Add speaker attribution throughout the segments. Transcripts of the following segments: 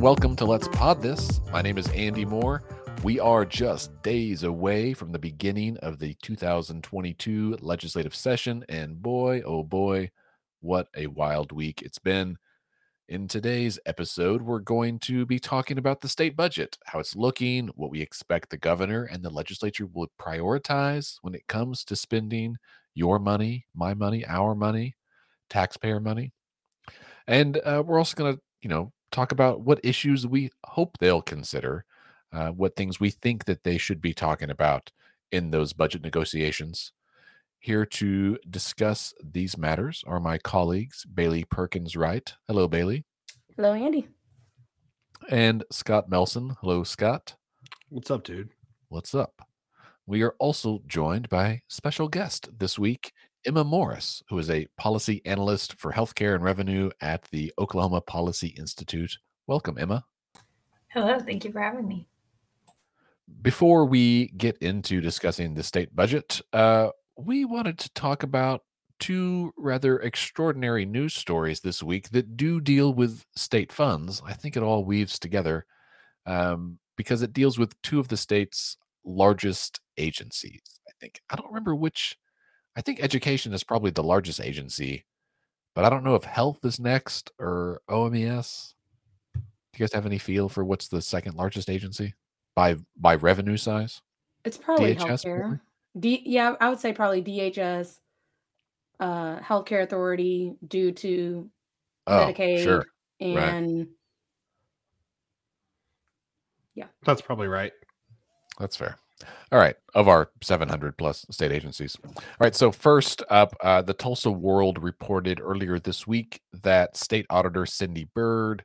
Speaker 1: welcome to Let's Pod This. My name is Andy Moore. We are just days away from the beginning of the 2022 legislative session, and boy, oh boy, what a wild week it's been. In today's episode, we're going to be talking about the state budget, how it's looking, what we expect the governor and the legislature will prioritize when it comes to spending your money, my money, our money, taxpayer money. And uh, we're also going to, you know, talk about what issues we hope they'll consider, uh, what things we think that they should be talking about in those budget negotiations. Here to discuss these matters are my colleagues, Bailey Perkins Wright. Hello, Bailey.
Speaker 2: Hello, Andy.
Speaker 1: And Scott Melson. Hello, Scott.
Speaker 3: What's up, dude?
Speaker 1: What's up? We are also joined by special guest this week, Emma Morris, who is a policy analyst for healthcare and revenue at the Oklahoma Policy Institute. Welcome, Emma.
Speaker 4: Hello, thank you for having me.
Speaker 1: Before we get into discussing the state budget, uh, we wanted to talk about two rather extraordinary news stories this week that do deal with state funds. I think it all weaves together um, because it deals with two of the state's largest agencies. I think I don't remember which I think education is probably the largest agency, but I don't know if health is next or OMES. Do you guys have any feel for what's the second largest agency by by revenue size?
Speaker 2: It's probably
Speaker 1: DHS
Speaker 2: healthcare. D, yeah, I would say probably DHS, uh, healthcare authority, due to
Speaker 1: Oh,
Speaker 2: Medicaid
Speaker 1: sure. Right.
Speaker 2: and
Speaker 3: That's probably right.
Speaker 1: That's fair. All right, of our 700 plus state agencies. All right, so first up, uh, the Tulsa World reported earlier this week that State Auditor Cindy Byrd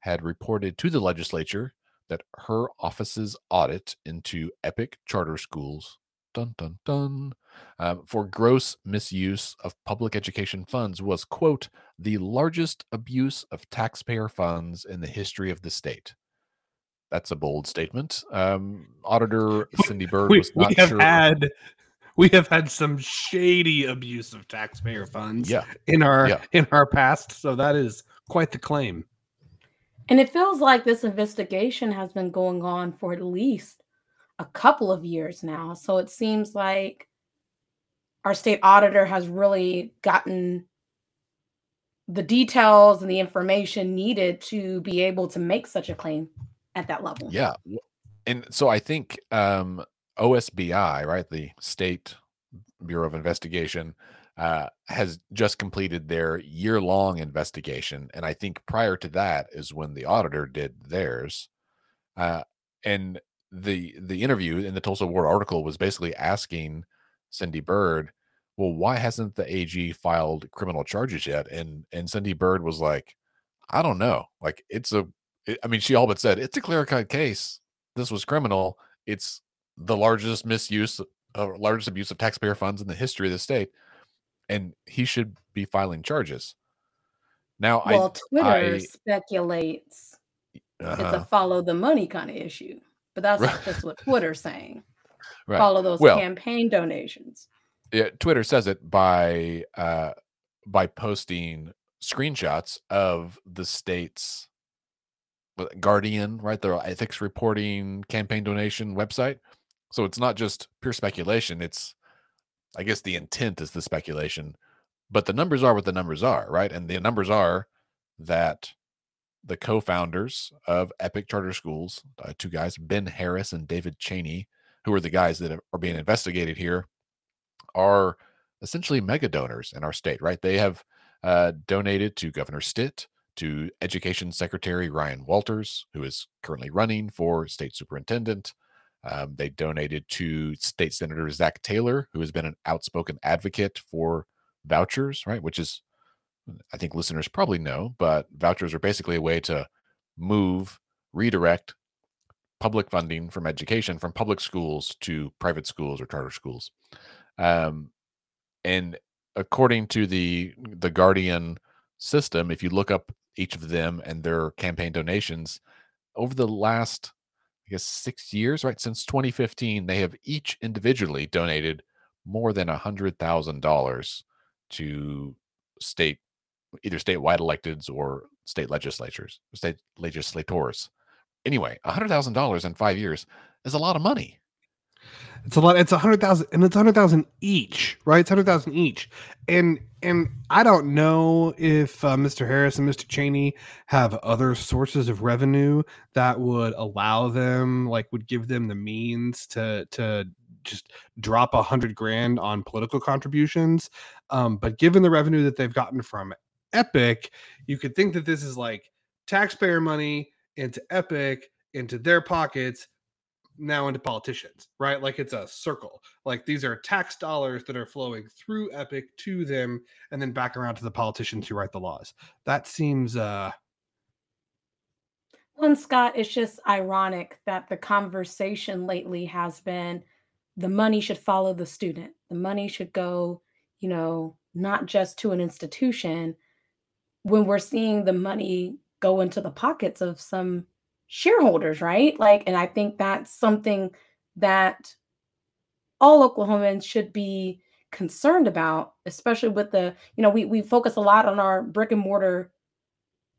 Speaker 1: had reported to the legislature that her office's audit into Epic charter schools, dun dun dun, um, for gross misuse of public education funds was quote the largest abuse of taxpayer funds in the history of the state. That's a bold statement. Um, Auditor Cindy Byrd
Speaker 3: We,
Speaker 1: was
Speaker 3: we
Speaker 1: not
Speaker 3: have
Speaker 1: sure.
Speaker 3: had we have had some shady abuse of taxpayer funds
Speaker 1: yeah,
Speaker 3: in our
Speaker 1: Yeah.
Speaker 3: in our past, so that is quite the claim.
Speaker 2: and it feels like this investigation has been going on for at least a couple of years now. So it seems like our state auditor has really gotten the details and the information needed to be able to make such a claim at that level.
Speaker 1: yeah. And so I think um, OSBI, right, the State Bureau of Investigation, uh, has just completed their year-long investigation, and I think prior to that is when the auditor did theirs. Uh, and the the interview in the Tulsa World article was basically asking Cindy Byrd, "Well, why hasn't the AG filed criminal charges yet?" And and Cindy Byrd was like, "I don't know. Like it's a, it- I mean, she all but said it's a clear cut case. This was criminal. It's the largest misuse, uh, largest abuse of taxpayer funds in the history of the state, and he should be filing charges." Now,
Speaker 2: Well, Twitter
Speaker 1: I-
Speaker 2: speculates
Speaker 1: I,
Speaker 2: it's a
Speaker 1: uh-huh,
Speaker 2: follow the money kind of issue. But that's
Speaker 1: Right.
Speaker 2: not just what Twitter's saying.
Speaker 1: right.
Speaker 2: Follow those
Speaker 1: Well-
Speaker 2: campaign donations.
Speaker 1: yeah, Twitter says it by uh, by posting screenshots of the state's Guardian, right? Their ethics reporting campaign donation website. So it's not just pure speculation. It's, I guess, the intent is the speculation, but the numbers are what the numbers are, right? And the numbers are that the co-founders of Epic Charter Schools, uh, two guys, Ben Harris and David Chaney, who are the guys that are being investigated here, are essentially mega donors in our state, right? They have uh, donated to Governor Stitt, to Education Secretary Ryan Walters, who is currently running for state superintendent. Um, they donated to State Senator Zach Taylor, who has been an outspoken advocate for vouchers, right? Which is, I think listeners probably know, but vouchers are basically a way to move, redirect public funding from education from public schools to private schools or charter schools. Um, and according to the the Guardian system, if you look up each of them and their campaign donations over the last, I guess, six years, right since 2015, they have each individually donated more than a hundred thousand dollars to state, either statewide electeds or state legislatures, state legislators. Anyway, a hundred thousand dollars in five years is a lot of money.
Speaker 3: It's a lot. It's a hundred thousand, and it's a hundred thousand each, right? It's hundred thousand each, and and I don't know if uh, Mr. Harris and Mr. Chaney have other sources of revenue that would allow them, like, would give them the means to to just drop a hundred grand on political contributions. Um, but given the revenue that they've gotten from Epic, you could think that this is like taxpayer money into Epic into their pockets now into politicians, right? Like it's a circle. Like these are tax dollars that are flowing through Epic to them and then back around to the politicians who write the laws. That seems uh
Speaker 2: one Scott, it's just ironic that the conversation lately has been the money should follow the student. The money should go, you know, not just to an institution when we're seeing the money go into the pockets of some shareholders, right? Like, and I think that's something that all Oklahomans should be concerned about, especially with the, you know, we we focus a lot on our brick and mortar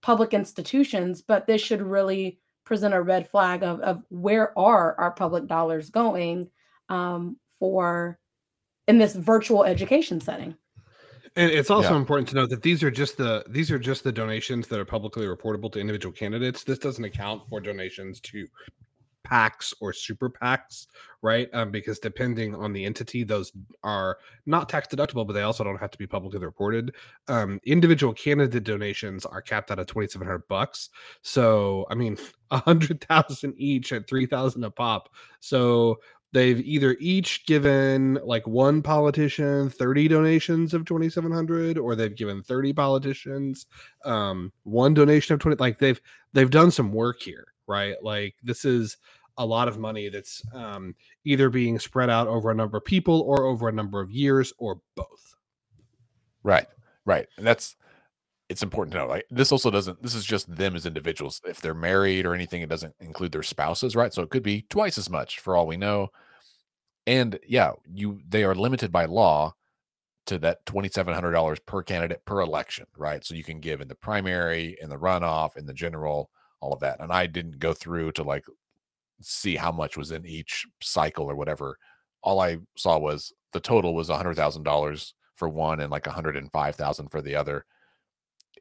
Speaker 2: public institutions, but this should really present a red flag of, of where are our public dollars going um, for in this virtual education setting.
Speaker 3: And it's also yeah. important to note that these are just the these are just the donations that are publicly reportable to individual candidates. This doesn't account for donations to PACs or super PACs, right? Um, because depending on the entity, those are not tax deductible, but they also don't have to be publicly reported. Um, individual candidate donations are capped at a twenty seven hundred bucks. So I mean, a hundred thousand each at three thousand a pop. So they've either each given like one politician 30 donations of 2700 or they've given 30 politicians um one donation of 20 like they've they've done some work here right? Like this is a lot of money that's um either being spread out over a number of people or over a number of years or both.
Speaker 1: Right right and that's it's important to know like this also doesn't this is just them as individuals if they're married or anything it doesn't include their spouses right so it could be twice as much for all we know and yeah, you they are limited by law to that $2700 per candidate per election, right? So you can give in the primary, in the runoff, in the general, all of that. And I didn't go through to like see how much was in each cycle or whatever. All I saw was the total was $100,000 for one and like 105,000 for the other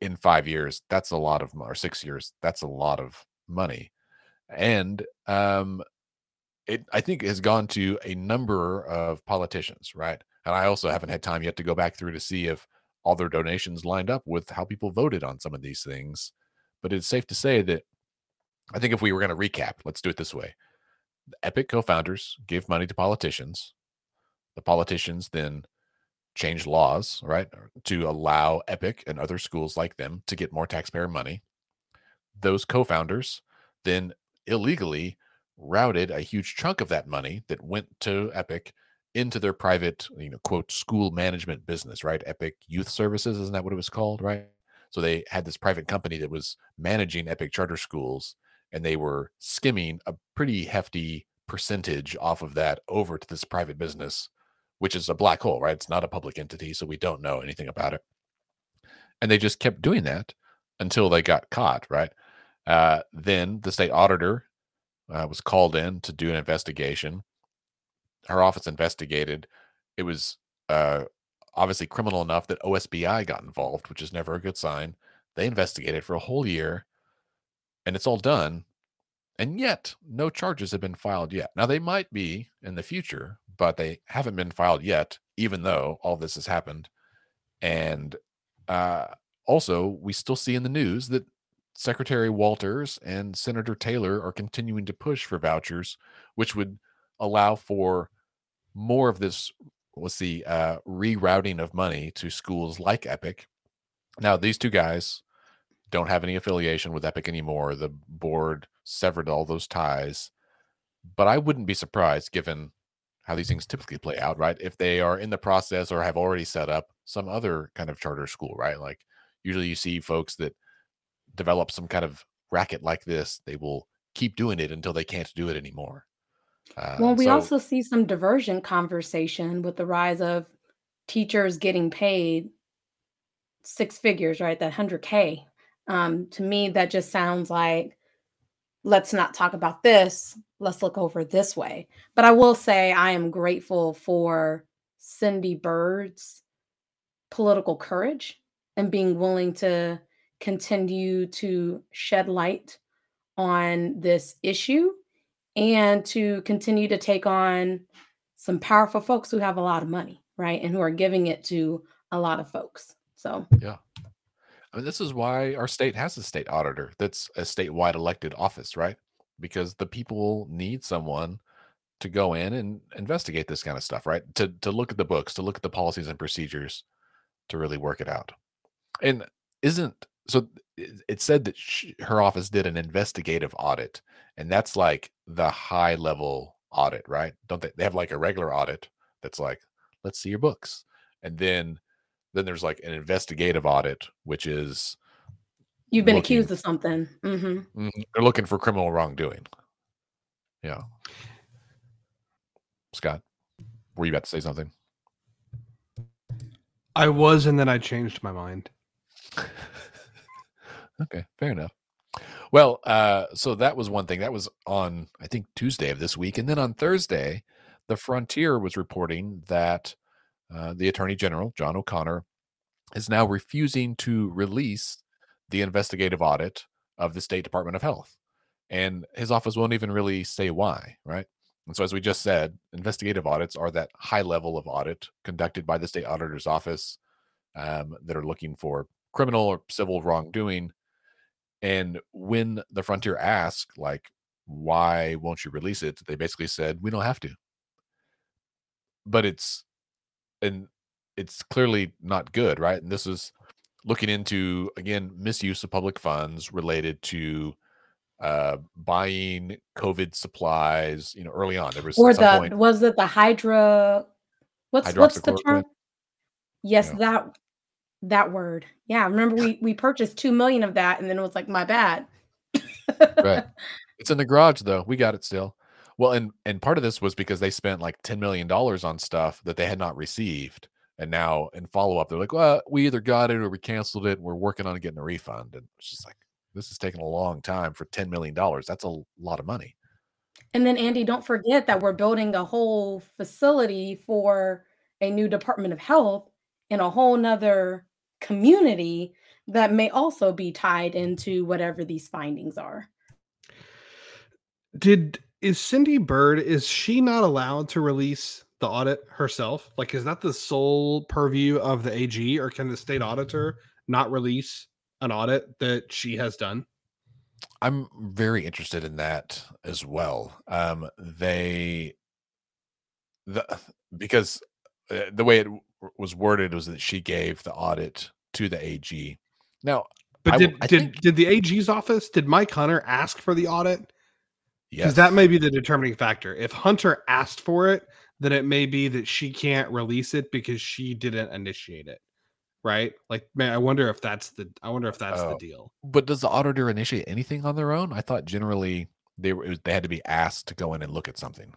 Speaker 1: in 5 years. That's a lot of or 6 years. That's a lot of money. And um it I think has gone to a number of politicians, right? And I also haven't had time yet to go back through to see if all their donations lined up with how people voted on some of these things. But it's safe to say that I think if we were going to recap, let's do it this way. The Epic co-founders gave money to politicians. The politicians then changed laws, right, to allow Epic and other schools like them to get more taxpayer money. Those co-founders then illegally routed a huge chunk of that money that went to Epic into their private, you know, quote, school management business, right? Epic Youth Services, isn't that what it was called, right? So they had this private company that was managing Epic charter schools and they were skimming a pretty hefty percentage off of that over to this private business, which is a black hole, right? It's not a public entity, so we don't know anything about it. And they just kept doing that until they got caught, right? Uh, then the state auditor uh, was called in to do an investigation. Her office investigated. It was uh, obviously criminal enough that OSBI got involved, which is never a good sign. They investigated for a whole year, and it's all done. And yet, no charges have been filed yet. Now, they might be in the future, but they haven't been filed yet, even though all this has happened. And uh, also, we still see in the news that Secretary Walters and Senator Taylor are continuing to push for vouchers, which would allow for more of this, let's see, uh, rerouting of money to schools like Epic. Now, these two guys don't have any affiliation with Epic anymore. The board severed all those ties. But I wouldn't be surprised, given how these things typically play out, right? If they are in the process or have already set up some other kind of charter school, right? Like usually you see folks that develop some kind of racket like this, they will keep doing it until they can't do it anymore.
Speaker 2: Uh, well, we so, also see some diversion conversation with the rise of teachers getting paid six figures, right? That 100K Um, to me, that just sounds like let's not talk about this. Let's look over this way. But I will say I am grateful for Cindy Byrd's political courage and being willing to continue to shed light on this issue and to continue to take on some powerful folks who have a lot of money, right? And who are giving it to a lot of folks. So,
Speaker 1: yeah. I mean, this is why our state has a state auditor that's a statewide elected office, right? Because the people need someone to go in and investigate this kind of stuff, right? To to look at the books, to look at the policies and procedures, to really work it out. And isn't so? It said that she, her office did an investigative audit, and that's like the high level audit, right? Don't they? They have like a regular audit that's like, let's see your books, and then then there's like an investigative audit, which is
Speaker 2: you've been looking, accused of something. Mm-hmm.
Speaker 1: mm-hmm. They're looking for criminal wrongdoing. Yeah. Scott, were you about to say something?
Speaker 3: I was, and then I changed my mind.
Speaker 1: okay, fair enough. Well, uh, so that was one thing. That was on, I think, Tuesday of this week. And then on Thursday, the Frontier was reporting that uh, the Attorney General, John O'Connor, is now refusing to release the investigative audit of the State Department of Health. And his office won't even really say why, right? And so, as we just said, investigative audits are that high level of audit conducted by the state auditor's office um, that are looking for criminal or civil wrongdoing. And when the Frontier asked, like, why won't you release it? They basically said, we don't have to. But it's and it's clearly not good, right? And this is looking into again misuse of public funds related to uh buying COVID supplies. You know, early on there was
Speaker 2: or the point, was it the hydra? What's what's the term? Yes, yeah. that that word. Yeah, remember we we purchased two million of that, and then it was like my bad.
Speaker 1: right. It's in the garage though. We got it still. Well, and and part of this was because they spent like ten million dollars on stuff that they had not received, and now in follow up, they're like, "Well, we either got it or we canceled it. And we're working on getting a refund." And it's just like this is taking a long time for ten million dollars. That's a lot of money.
Speaker 2: And then Andy, don't forget that we're building a whole facility for a new Department of Health in a whole nother community that may also be tied into whatever these findings are.
Speaker 3: Did is Cindy Byrd is she not allowed to release the audit herself? Like is that the sole purview of the AG or can the state auditor not release an audit that she has done?
Speaker 1: I'm very interested in that as well. Um they the because uh, the way it was worded was that she gave the audit to the AG. Now,
Speaker 3: but did I did think, did the AG's office did Mike Hunter ask for the audit? Because yes. that may be the determining factor. If Hunter asked for it, then it may be that she can't release it because she didn't initiate it. Right? Like, man, I wonder if that's the I wonder if that's oh. the deal.
Speaker 1: But does the auditor initiate anything on their own? I thought generally they were they had to be asked to go in and look at something.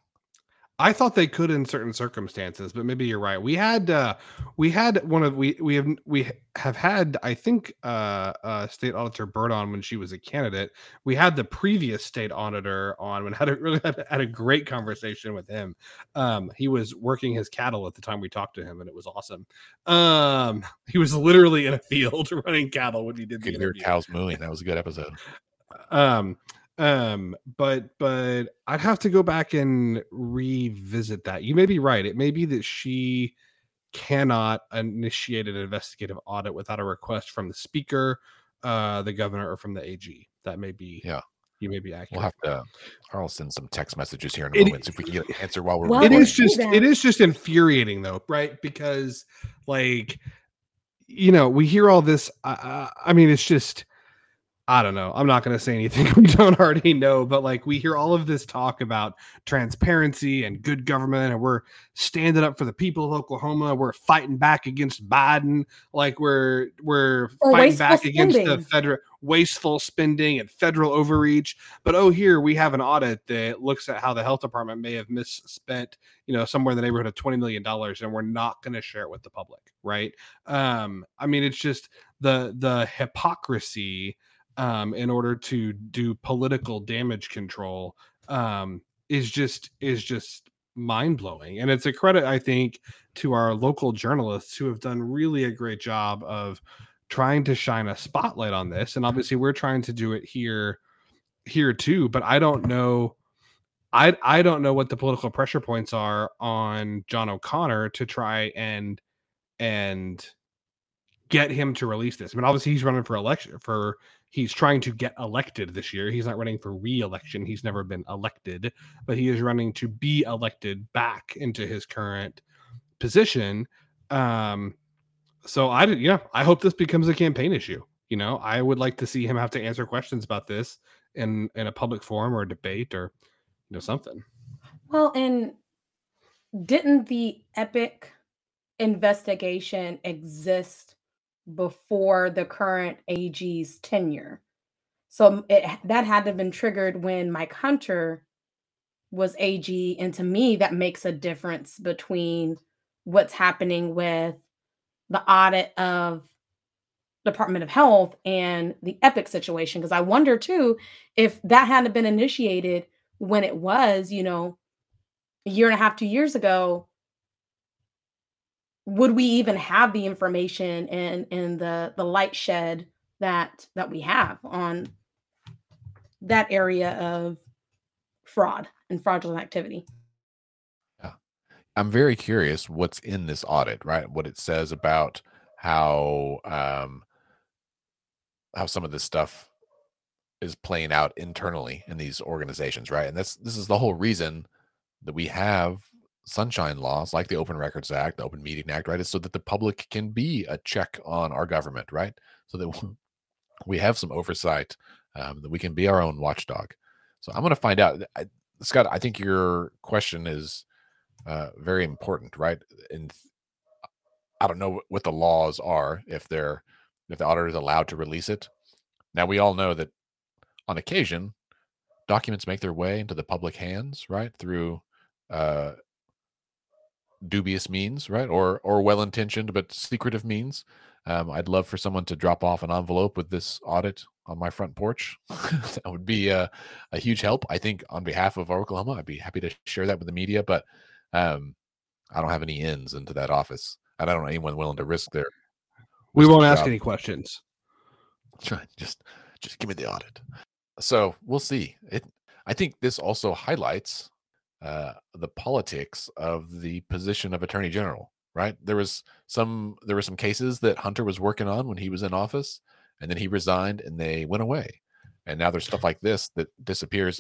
Speaker 3: I thought they could in certain circumstances, but maybe you're right. We had uh we had one of we we have we have had I think uh uh state auditor Byrd on when she was a candidate. We had the previous state auditor on and had a really had, had a great conversation with him. Um he was working his cattle at the time we talked to him and it was awesome. Um he was literally in a field running cattle when he did
Speaker 1: the hear cows mooing. That was a good episode.
Speaker 3: Um um but but i'd have to go back and revisit that you may be right it may be that she cannot initiate an investigative audit without a request from the speaker uh the governor or from the ag that may be
Speaker 1: yeah
Speaker 3: you may be accurate.
Speaker 1: We'll have to. I'll send some text messages here in a it, moment, see if we can get an answer while we're.
Speaker 3: Well, it is just it is just infuriating though, right? Because like, you know, we hear all this. Uh, I mean, it's just I don't know. I'm not going to say anything we don't already know, but like we hear all of this talk about transparency and good government, and we're standing up for the people of Oklahoma. We're fighting back against Biden, like we're we're or fighting back spending. against the federal wasteful spending and federal overreach. But oh, here we have an audit that looks at how the health department may have misspent, you know, somewhere in the neighborhood of twenty million dollars, and we're not going to share it with the public, right? Um, I mean, it's just the the hypocrisy um, in order to do political damage control um, is just is just mind blowing, and it's a credit I think to our local journalists who have done really a great job of trying to shine a spotlight on this. And obviously we're trying to do it here here too but i don't know i i don't know what the political pressure points are on john o'connor to try and and get him to release this. I mean obviously he's running for election for he's trying to get elected this year he's not running for re-election he's never been elected but he is running to be elected back into his current position um so I did, yeah, I hope this becomes a campaign issue. You know, I would like to see him have to answer questions about this in in a public forum or a debate or you know something.
Speaker 2: Well, and didn't the epic investigation exist before the current AG's tenure? So it, that had to have been triggered when Mike Hunter was AG. And to me, that makes a difference between what's happening with the audit of Department of Health and the Epic situation because I wonder too if that hadn't been initiated when it was, you know, a year and a half, two years ago, would we even have the information and and the the light shed that that we have on that area of fraud and fraudulent activity? Yeah.
Speaker 1: I'm very curious what's in this audit, right? What it says about how um, how some of this stuff is playing out internally in these organizations, right? And that's this is the whole reason that we have sunshine laws like the Open Records Act, the Open Meeting Act, right? Is so that the public can be a check on our government, right? So that we have some oversight, um, that we can be our own watchdog. So I'm going to find out. I, Scott, I think your question is uh, very important, right? And I don't know what the laws are if they're if the auditor is allowed to release it. Now we all know that on occasion documents make their way into the public hands, right, through uh, dubious means, right, or or well intentioned but secretive means. Um, I'd love for someone to drop off an envelope with this audit on my front porch. that would be a, a huge help. I think on behalf of Oklahoma, I'd be happy to share that with the media, but um, I don't have any ins into that office, and I don't know anyone willing to risk their.
Speaker 3: We won't ask any questions.
Speaker 1: Just, just give me the audit. So we'll see. It. I think this also highlights uh, the politics of the position of attorney general. Right? There was some. There were some cases that Hunter was working on when he was in office, and then he resigned, and they went away. And now there's stuff like this that disappears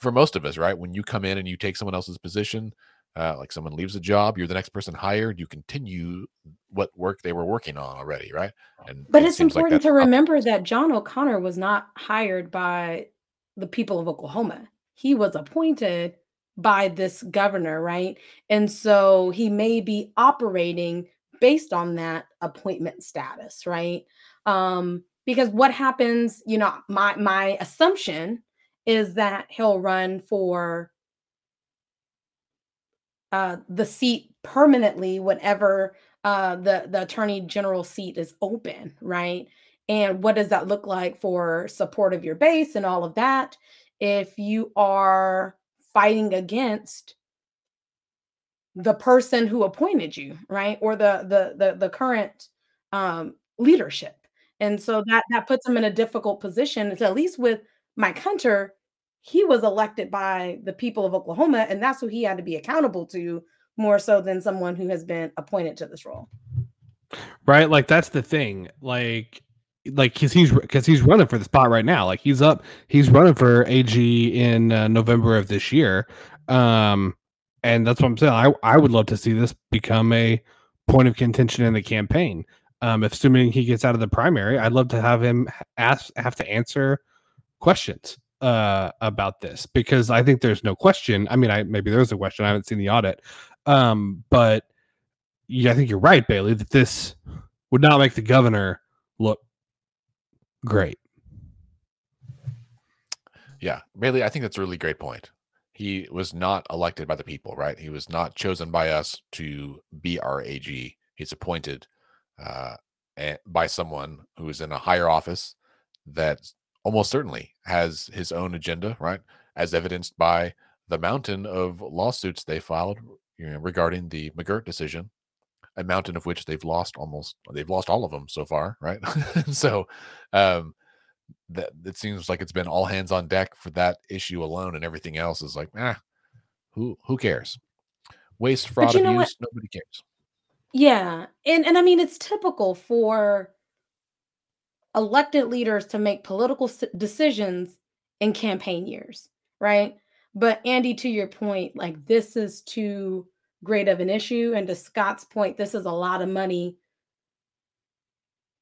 Speaker 1: for most of us, right? When you come in and you take someone else's position, uh, like someone leaves a job, you're the next person hired, you continue what work they were working on already, right?
Speaker 2: And but it it's important like to remember that John O'Connor was not hired by the people of Oklahoma. He was appointed by this governor, right? And so he may be operating based on that appointment status, right? Um, because what happens, you know, my my assumption is that he'll run for uh, the seat permanently whenever uh, the the attorney general seat is open, right? And what does that look like for support of your base and all of that? If you are fighting against the person who appointed you, right, or the the the, the current um, leadership, and so that that puts them in a difficult position. So at least with Mike Hunter, he was elected by the people of Oklahoma, and that's who he had to be accountable to more so than someone who has been appointed to this role.
Speaker 3: Right, like that's the thing. Like, like because he's because he's running for the spot right now. Like he's up, he's running for AG in uh, November of this year. Um, and that's what I'm saying. I I would love to see this become a point of contention in the campaign. Um, if assuming he gets out of the primary, I'd love to have him ask have to answer questions uh, about this because I think there's no question. I mean, I maybe there's a question. I haven't seen the audit, um, but yeah, I think you're right, Bailey, that this would not make the governor look great.
Speaker 1: Yeah, Bailey, I think that's a really great point. He was not elected by the people, right? He was not chosen by us to be our AG. He's appointed uh, by someone who is in a higher office that almost certainly has his own agenda, right? As evidenced by the mountain of lawsuits they filed you know, regarding the McGirt decision, a mountain of which they've lost almost, they've lost all of them so far, right? so, um, that it seems like it's been all hands on deck for that issue alone, and everything else is like, ah, who who cares? Waste, fraud, abuse, nobody cares.
Speaker 2: Yeah, and and I mean it's typical for elected leaders to make political decisions in campaign years, right? But Andy, to your point, like this is too great of an issue, and to Scott's point, this is a lot of money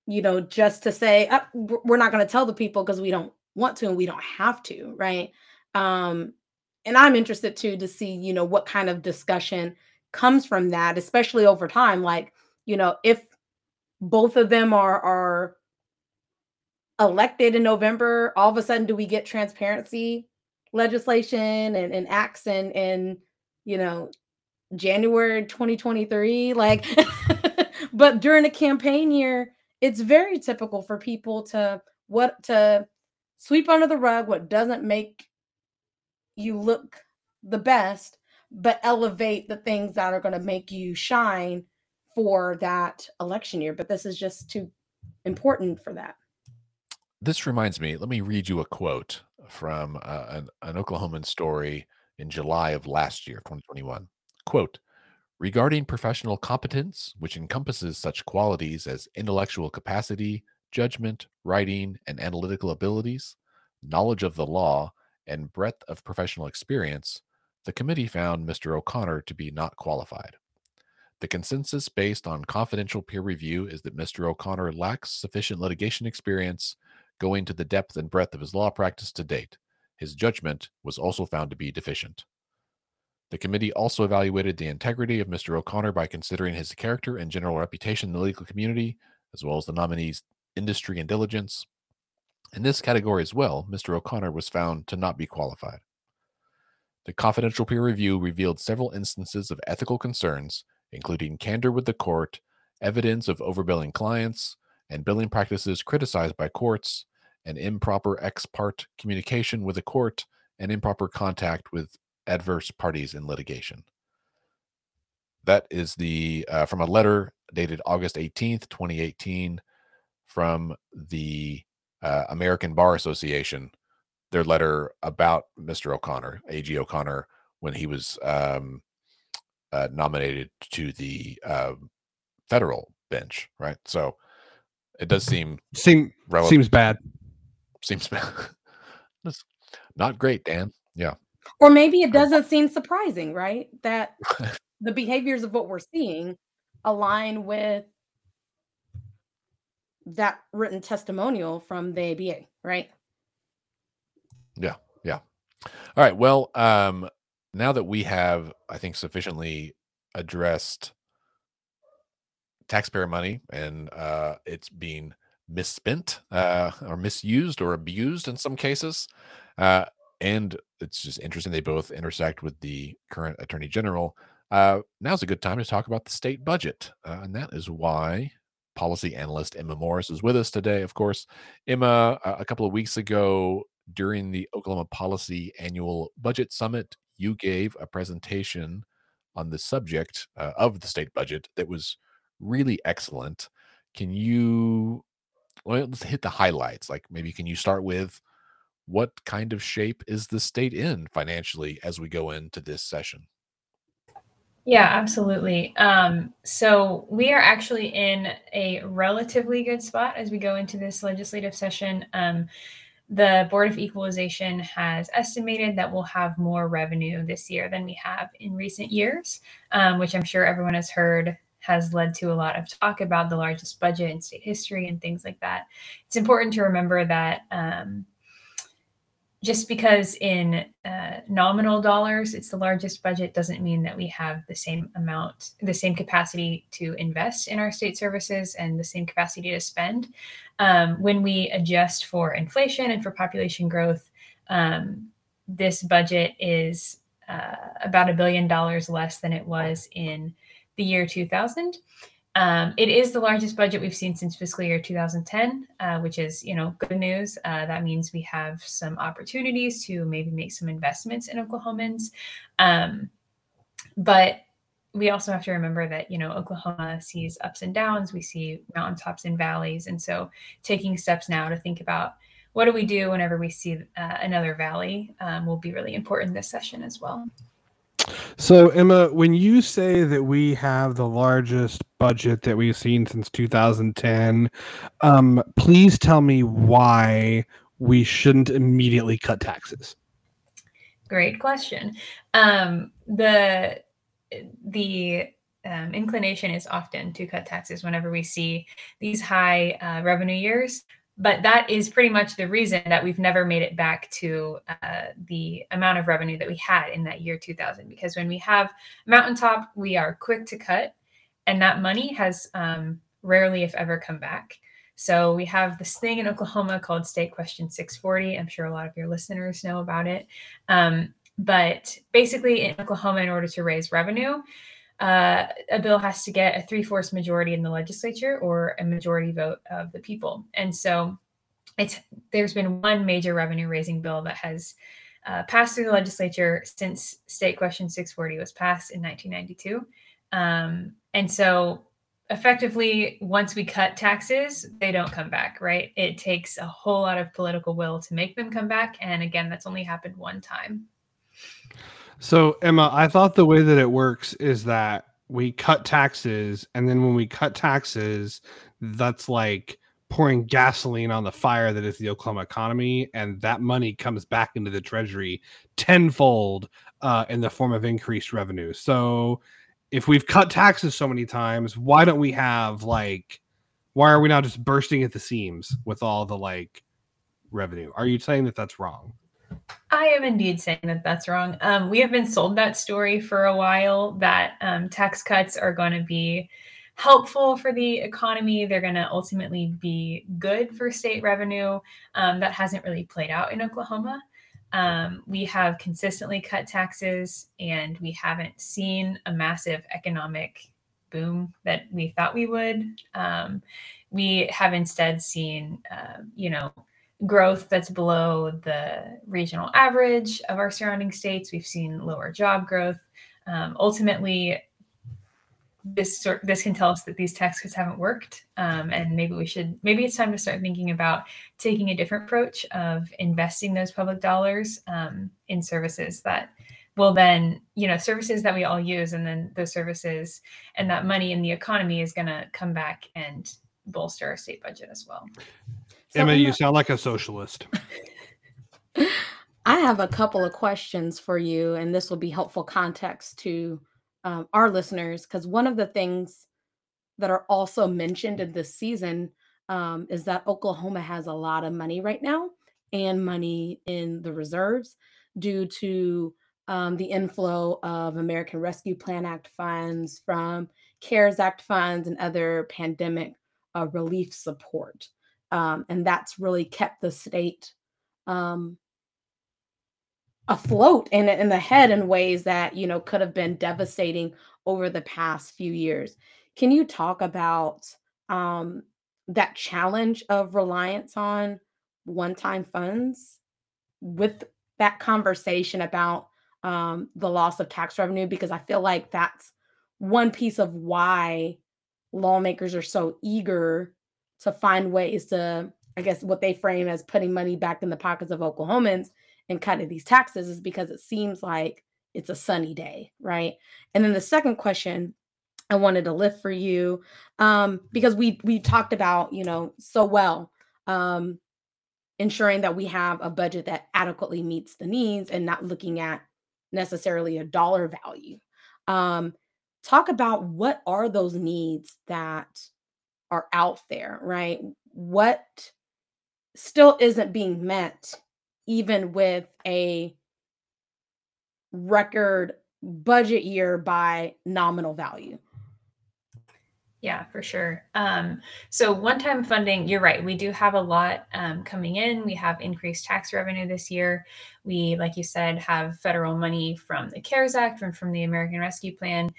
Speaker 2: you know, just to say oh, we're not going to tell the people because we don't want to and we don't have to, right? Um, and I'm interested too to see, you know, what kind of discussion comes from that, especially over time. Like, you know, if both of them are are elected in November, all of a sudden do we get transparency legislation and, and acts and in you know January 2023? Like but during a campaign year, it's very typical for people to what to sweep under the rug what doesn't make you look the best but elevate the things that are going to make you shine for that election year but this is just too important for that
Speaker 1: this reminds me let me read you a quote from uh, an, an oklahoman story in july of last year 2021 quote Regarding professional competence, which encompasses such qualities as intellectual capacity, judgment, writing, and analytical abilities, knowledge of the law, and breadth of professional experience, the committee found Mr. O'Connor to be not qualified. The consensus based on confidential peer review is that Mr. O'Connor lacks sufficient litigation experience going to the depth and breadth of his law practice to date. His judgment was also found to be deficient. The committee also evaluated the integrity of Mr. O'Connor by considering his character and general reputation in the legal community, as well as the nominee's industry and diligence. In this category as well, Mr. O'Connor was found to not be qualified. The confidential peer review revealed several instances of ethical concerns, including candor with the court, evidence of overbilling clients, and billing practices criticized by courts, and improper ex parte communication with the court, and improper contact with adverse parties in litigation. That is the uh, from a letter dated August 18th, 2018, from the uh, American Bar Association. Their letter about Mr. O'Connor, A.G. O'Connor, when he was um, uh, nominated to the uh, federal bench, right? So it does seem
Speaker 3: seem relevant. seems bad.
Speaker 1: Seems bad. not great, Dan. Yeah.
Speaker 2: Or maybe it doesn't seem surprising, right? That the behaviors of what we're seeing align with that written testimonial from the ABA, right?
Speaker 1: Yeah, yeah. All right. Well, um, now that we have, I think, sufficiently addressed taxpayer money and uh, it's being misspent uh, or misused or abused in some cases, uh, and it's just interesting they both intersect with the current attorney general. Uh, now's a good time to talk about the state budget, uh, and that is why policy analyst Emma Morris is with us today. Of course, Emma, a couple of weeks ago during the Oklahoma Policy Annual Budget Summit, you gave a presentation on the subject uh, of the state budget that was really excellent. Can you well, let's hit the highlights? Like maybe can you start with what kind of shape is the state in financially as we go into this session?
Speaker 4: Yeah, absolutely. Um, so we are actually in a relatively good spot as we go into this legislative session. Um, the Board of Equalization has estimated that we'll have more revenue this year than we have in recent years, um, which I'm sure everyone has heard has led to a lot of talk about the largest budget in state history and things like that. It's important to remember that um, just because in uh, nominal dollars it's the largest budget doesn't mean that we have the same amount the same capacity to invest in our state services and the same capacity to spend. Um, when we adjust for inflation and for population growth um, this budget is uh, about a billion dollars less than it was in the year 2000 um, it is the largest budget we've seen since fiscal year 2010, uh, which is, you know, good news. Uh, that means we have some opportunities to maybe make some investments in Oklahomans. Um, but we also have to remember that, you know, Oklahoma sees ups and downs. We see mountaintops and valleys. And so taking steps now to think about what do we do whenever we see uh, another valley um, will be really important this session as well.
Speaker 3: So, Emma, when you say that we have the largest budget that we've seen since 2010, um, please tell me why we shouldn't immediately cut taxes.
Speaker 4: Great question. Um, the the um, inclination is often to cut taxes whenever we see these high uh, revenue years but that is pretty much the reason that we've never made it back to uh, the amount of revenue that we had in that year 2000 because when we have mountaintop we are quick to cut and that money has um, rarely if ever come back so we have this thing in oklahoma called state question 640 i'm sure a lot of your listeners know about it um, but basically in oklahoma in order to raise revenue uh, a bill has to get a three fourths majority in the legislature or a majority vote of the people. And so it's there's been one major revenue raising bill that has uh, passed through the legislature since State Question 640 was passed in 1992. Um, and so effectively, once we cut taxes, they don't come back, right? It takes a whole lot of political will to make them come back. And again, that's only happened one time.
Speaker 3: So, Emma, I thought the way that it works is that we cut taxes, and then when we cut taxes, that's like pouring gasoline on the fire that is the Oklahoma economy, and that money comes back into the treasury tenfold uh, in the form of increased revenue. So, if we've cut taxes so many times, why don't we have like, why are we now just bursting at the seams with all the like revenue? Are you saying that that's wrong?
Speaker 4: I am indeed saying that that's wrong. Um, we have been sold that story for a while that um, tax cuts are going to be helpful for the economy. They're going to ultimately be good for state revenue. Um, that hasn't really played out in Oklahoma. Um, we have consistently cut taxes and we haven't seen a massive economic boom that we thought we would. Um, we have instead seen, uh, you know, growth that's below the regional average of our surrounding states. We've seen lower job growth. Um, ultimately, this sort this can tell us that these tax cuts haven't worked, um, and maybe we should maybe it's time to start thinking about taking a different approach of investing those public dollars um, in services that will then you know services that we all use, and then those services and that money in the economy is going to come back and bolster our state budget as well.
Speaker 3: So Emma, you sound like a socialist.
Speaker 2: I have a couple of questions for you, and this will be helpful context to um, our listeners because one of the things that are also mentioned in this season um, is that Oklahoma has a lot of money right now and money in the reserves due to um, the inflow of American Rescue Plan Act funds from CARES Act funds and other pandemic uh, relief support. Um, and that's really kept the state um, afloat and in the head in ways that you know could have been devastating over the past few years. Can you talk about um, that challenge of reliance on one-time funds with that conversation about um, the loss of tax revenue? Because I feel like that's one piece of why lawmakers are so eager to find ways to, I guess, what they frame as putting money back in the pockets of Oklahomans and cutting these taxes is because it seems like it's a sunny day, right? And then the second question I wanted to lift for you, um, because we we talked about, you know, so well, um, ensuring that we have a budget that adequately meets the needs and not looking at necessarily a dollar value. Um, talk about what are those needs that are out there, right? What still isn't being met even with a record budget year by nominal value.
Speaker 4: Yeah, for sure. Um, so one-time funding, you're right. We do have a lot um, coming in. We have increased tax revenue this year. We, like you said, have federal money from the CARES Act and from the American Rescue Plan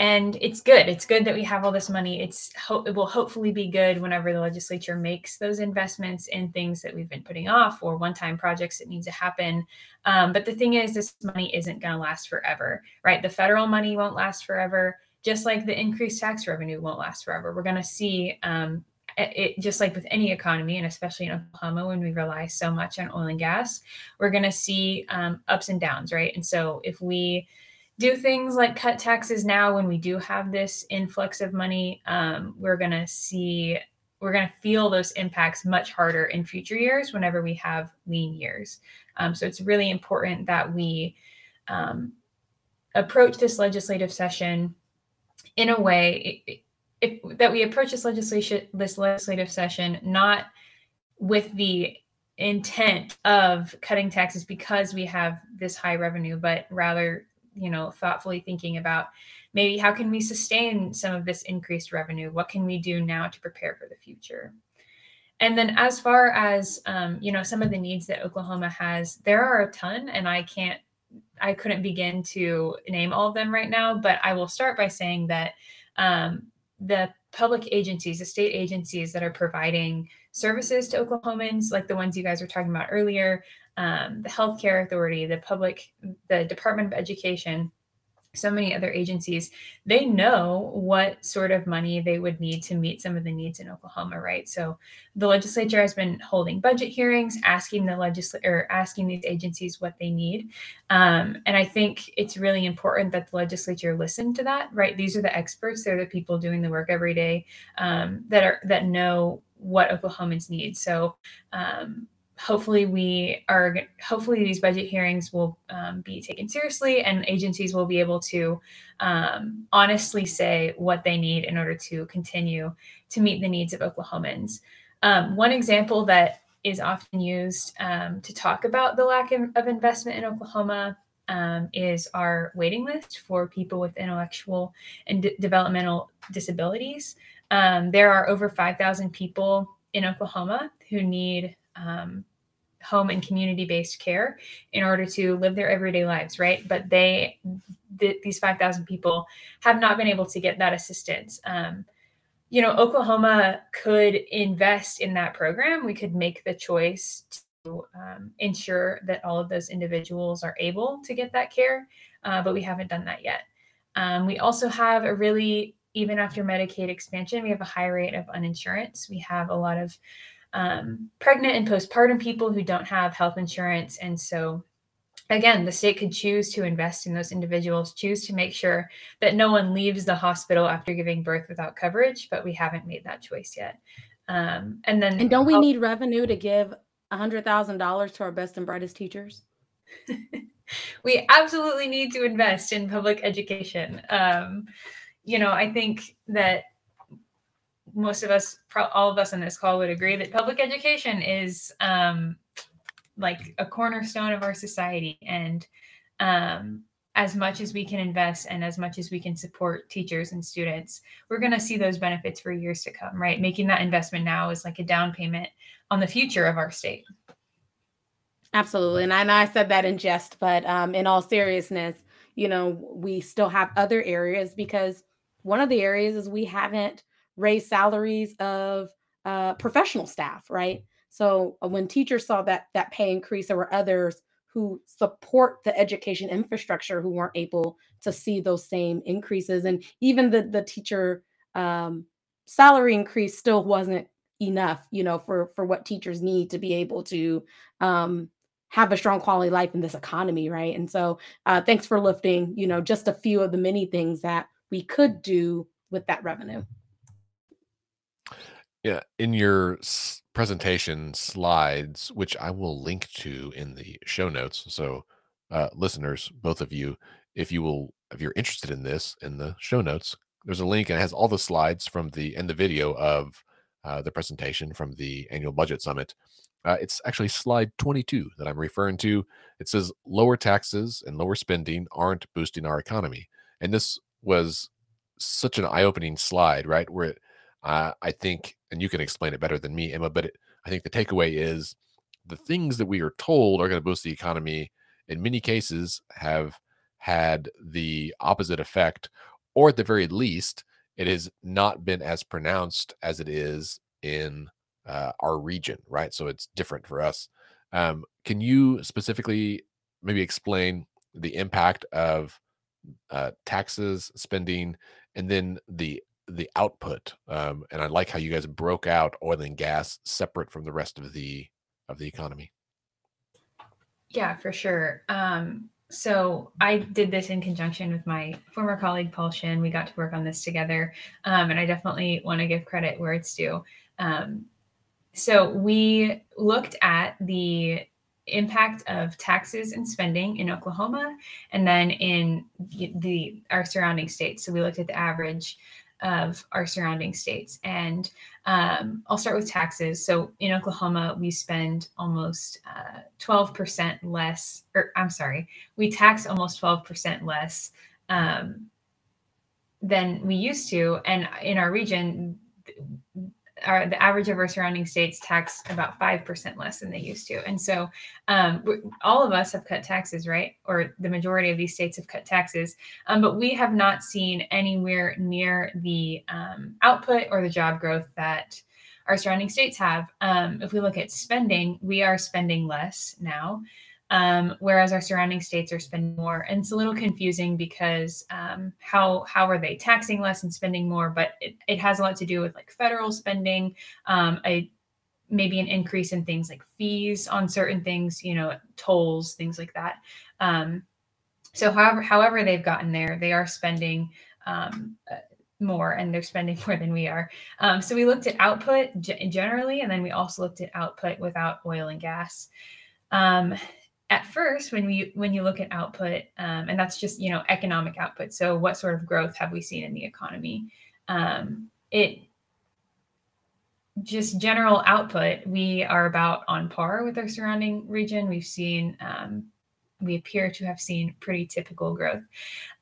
Speaker 4: and it's good. It's good that we have all this money. It's ho- it will hopefully be good whenever the legislature makes those investments in things that we've been putting off or one-time projects that need to happen. Um, but the thing is this money isn't going to last forever right? The federal money won't last forever just like the increased tax revenue won't last forever. We're going to see um, it just like with any economy and especially in oklahoma when we rely so much on oil and gas we're going to see um, ups and downs right? And so if we do things like cut taxes now when we do have this influx of money um, we're going to see we're going to feel those impacts much harder in future years whenever we have lean years. Um, so it's really important that we um, approach this legislative session in a way that we approach this legislation this legislative session not with the intent of cutting taxes because we have this high revenue but rather you know thoughtfully thinking about maybe how can we sustain some of this increased revenue? What can we do now to prepare for the future? And then as far as um, you know some of the needs that oklahoma has there are a ton and i can't i couldn't begin to name all of them right now but i will start by saying that um, the public agencies the state agencies that are providing services to oklahomans like the ones you guys were talking about earlier um, the healthcare authority, the public, the Department of Education, so many other agencies, they know what sort of money they would need to meet some of the needs in Oklahoma, right? So the legislature has been holding budget hearings, asking the legislature, asking these agencies what they need. Um, and I think it's really important that the legislature listen to that, right? These are the experts; they're the people doing the work every day um, that are that know what Oklahomans need. So um, hopefully we are hopefully these budget hearings will um, be taken seriously and agencies will be able to um, honestly say what they need in order to continue to meet the needs of oklahomans. Um, one example that is often used um, to talk about the lack of investment in oklahoma um, is our waiting list for people with intellectual and d- developmental disabilities. Um, there are over 5000 people in oklahoma who need um, home and community based care in order to live their everyday lives, right? But they, th- these 5,000 people, have not been able to get that assistance. Um, you know, Oklahoma could invest in that program. We could make the choice to um, ensure that all of those individuals are able to get that care, uh, but we haven't done that yet. Um, we also have a really, even after Medicaid expansion, we have a high rate of uninsurance. We have a lot of um, pregnant and postpartum people who don't have health insurance. And so, again, the state could choose to invest in those individuals, choose to make sure that no one leaves the hospital after giving birth without coverage, but we haven't made that choice yet. Um, and then,
Speaker 2: and don't we need revenue to give $100,000 to our best and brightest teachers?
Speaker 4: we absolutely need to invest in public education. Um, you know, I think that most of us, all of us on this call would agree that public education is um, like a cornerstone of our society. And um, as much as we can invest and as much as we can support teachers and students, we're going to see those benefits for years to come, right? Making that investment now is like a down payment on the future of our state.
Speaker 2: Absolutely. And I, and I said that in jest, but um, in all seriousness, you know, we still have other areas because one of the areas is we haven't raise salaries of uh, professional staff, right? So uh, when teachers saw that that pay increase, there were others who support the education infrastructure who weren't able to see those same increases, and even the the teacher um, salary increase still wasn't enough, you know, for for what teachers need to be able to um, have a strong quality life in this economy, right? And so, uh, thanks for lifting, you know, just a few of the many things that we could do with that revenue.
Speaker 1: Yeah, in your presentation slides, which I will link to in the show notes. So, uh, listeners, both of you, if you will, if you're interested in this, in the show notes, there's a link and it has all the slides from the end the video of uh, the presentation from the annual budget summit. Uh, it's actually slide 22 that I'm referring to. It says lower taxes and lower spending aren't boosting our economy. And this was such an eye opening slide, right? Where it, uh, I think, and you can explain it better than me, Emma, but it, I think the takeaway is the things that we are told are going to boost the economy in many cases have had the opposite effect, or at the very least, it has not been as pronounced as it is in uh, our region, right? So it's different for us. Um, can you specifically maybe explain the impact of uh, taxes, spending, and then the the output? Um, and I like how you guys broke out oil and gas separate from the rest of the of the economy.
Speaker 4: Yeah, for sure. Um, so I did this in conjunction with my former colleague Paul Shinn. We got to work on this together, um, and I definitely want to give credit where it's due. Um, so we looked at the impact of taxes and spending in Oklahoma, and then in the our surrounding states. So we looked at the average of our surrounding states. And um, I'll start with taxes. So in Oklahoma, we spend almost uh, 12% less, or I'm sorry, we tax almost 12% less um, than we used to. And in our region, the average of our surrounding states tax about 5% less than they used to. And so um, all of us have cut taxes, right? Or the majority of these states have cut taxes, um, but we have not seen anywhere near the um, output or the job growth that our surrounding states have. Um, if we look at spending, we are spending less now um, whereas our surrounding states are spending more. And it's a little confusing because um, how how are they taxing less and spending more? But it, it has a lot to do with like federal spending, um, a maybe an increase in things like fees on certain things, you know, tolls, things like that. Um, so however however they've gotten there, they are spending. Um, uh, more and they're spending more than we are. Um, so we looked at output g- generally, and then we also looked at output without oil and gas. At first when we when you look at output um, and that's just you know economic output. So what sort of growth have we seen in the economy? Um, it just general output we are about on par with our surrounding region. We've seen um, we appear to have seen pretty typical growth.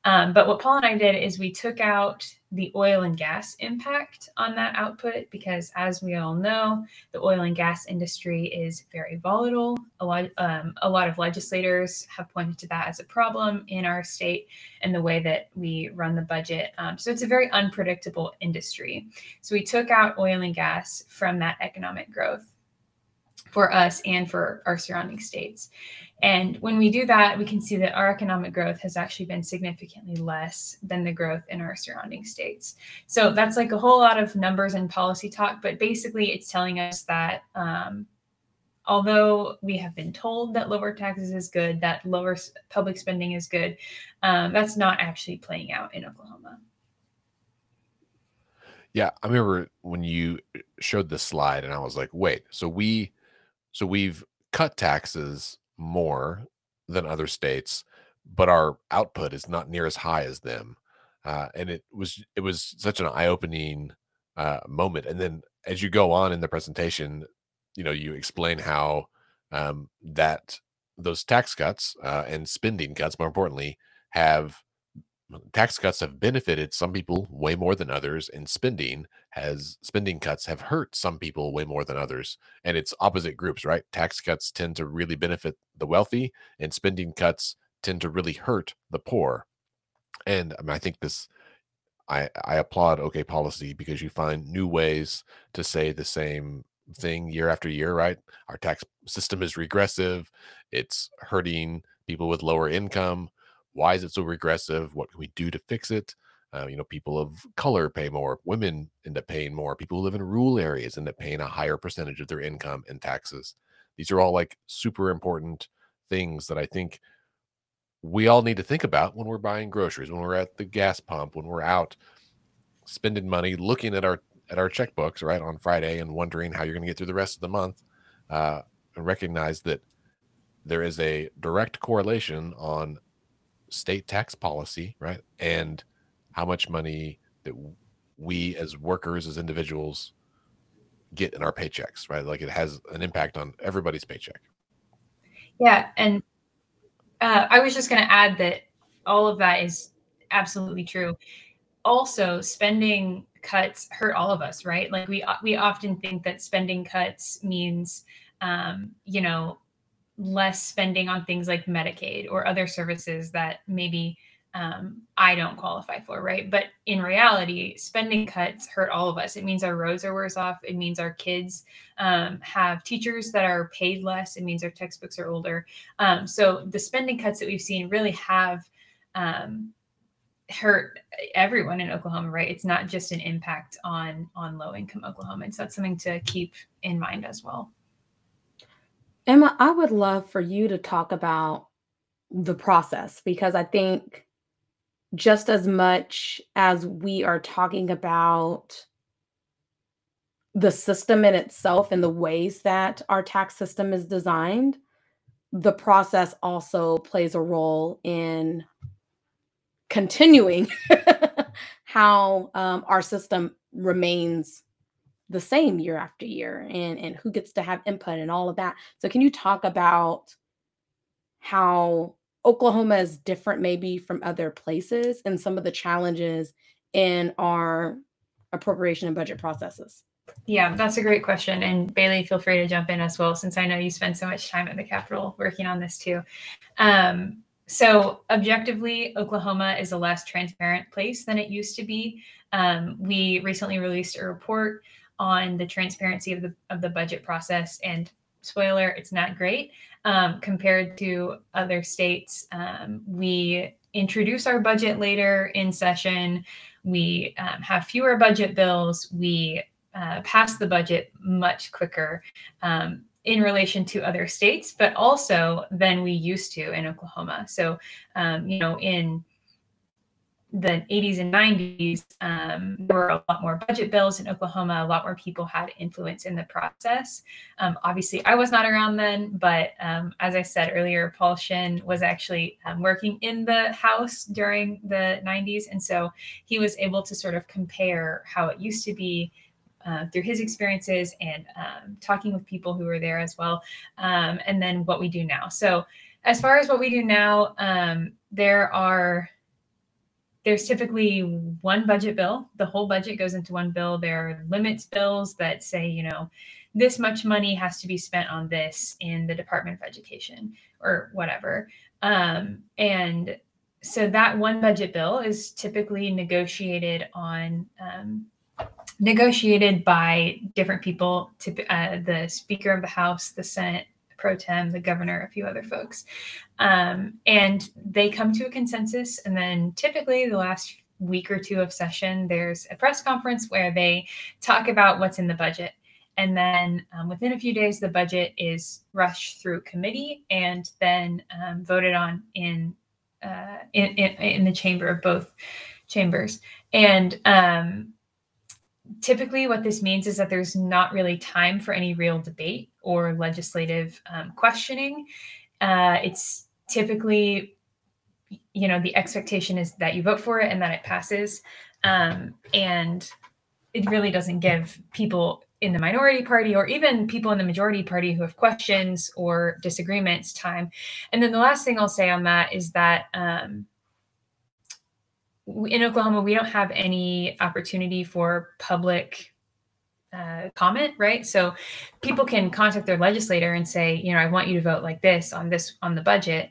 Speaker 4: Um, but what Paul and I did is we took out the oil and gas impact on that output because, as we all know, the oil and gas industry is very volatile. A lot, um, a lot of legislators have pointed to that as a problem in our state and the way that we run the budget. Um, so it's a very unpredictable industry. So we took out oil and gas from that economic growth for us and for our surrounding states. And when we do that, we can see that our economic growth has actually been significantly less than the growth in our surrounding states. So that's like a whole lot of numbers and policy talk, but basically it's telling us that um, although we have been told that lower taxes is good, that lower public spending is good, um, that's not actually playing out in Oklahoma.
Speaker 1: Yeah, I remember when you showed the slide, and I was like, "Wait, so we, so we've cut taxes more than other states, but our output is not near as high as them. Uh, and it was it was such an eye-opening uh, moment. And then as you go on in the presentation, you know, you explain how um, that those tax cuts uh, and spending cuts, more importantly, have tax cuts have benefited some people way more than others and spending has spending cuts have hurt some people way more than others and it's opposite groups right tax cuts tend to really benefit the wealthy and spending cuts tend to really hurt the poor and I, mean, I think this I, I applaud OK policy because you find new ways to say the same thing year after year, right? Our tax system is regressive. It's hurting people with lower income why is it so regressive? What can we do to fix it? Uh, you know, people of color pay more. Women end up paying more. People who live in rural areas end up paying a higher percentage of their income in taxes. These are all like super important things that I think we all need to think about when we're buying groceries, when we're at the gas pump, when we're out spending money, looking at our at our checkbooks right on Friday and wondering how you're going to get through the rest of the month, uh, and recognize that there is a direct correlation on state tax policy, right? And how much money that we as workers, as individuals, get in our paychecks, right? Like it has an impact on everybody's paycheck.
Speaker 4: Yeah, and uh, I was just going to add that all of that is absolutely true. Also, spending cuts hurt all of us, right? Like we we often think that spending cuts means, um, you know, less spending on things like Medicaid or other services that maybe um, I don't qualify for, right? But in reality, spending cuts hurt all of us. It means our roads are worse off. It means our kids um, have teachers that are paid less. It means our textbooks are older. Um, so the spending cuts that we've seen really have um, hurt everyone in Oklahoma, right? It's not just an impact on on low income Oklahomans. So that's something to keep in mind as well.
Speaker 2: Emma, I would love for you to talk about the process because I think just as much as we are talking about the system in itself and the ways that our tax system is designed, the process also plays a role in continuing how um, our system remains the same year after year and, and who gets to have input and all of that. So, can you talk about how Oklahoma is different maybe from other places and some of the challenges in our appropriation and budget processes?
Speaker 4: Yeah, that's a great question. And Bailey, feel free to jump in as well, since I know you spend so much time at the Capitol working on this too. Um, so, objectively, Oklahoma is a less transparent place than it used to be. Um, we recently released a report on the transparency of the of the budget process, and spoiler, it's not great um, compared to other states. Um, we introduce our budget later in session. We um, have fewer budget bills. We uh, pass the budget much quicker um, in relation to other states, but also than we used to in Oklahoma. So, um, you know, in the 80s and 90s, um, there were a lot more budget bills in Oklahoma. A lot more people had influence in the process. Um, obviously, I was not around then, but um, as I said earlier, Paul Shinn was actually um, working in the House during the 90s. And so he was able to sort of compare how it used to be uh, through his experiences and um, talking with people who were there as well, um, and then what we do now. So, as far as what we do now, there are there's typically one budget bill. The whole budget goes into one bill. There are limits bills that say, you know, this much money has to be spent on this in the Department of Education or whatever. Um, and so that one budget bill is typically negotiated on um, negotiated by different people to uh, the speaker of the house the senate pro tem, the governor, a few other folks. Um, and they come to a consensus. And then typically the last week or two of session, there's a press conference where they talk about what's in the budget. And then um, within a few days, the budget is rushed through committee and then um, voted on in, uh, in, in, in the chamber of both chambers. And um, typically what this means is that there's not really time for any real debate or legislative um, questioning. Uh, it's typically you know the expectation is that you vote for it and that it passes. Um, and it really doesn't give people in the minority party or even people in the majority party who have questions or disagreements time. And then the last thing i'll say on that is that um, in Oklahoma, we don't have any opportunity for public uh, comment, right? So people can contact their legislator and say, you know, I want you to vote like this on this on the budget,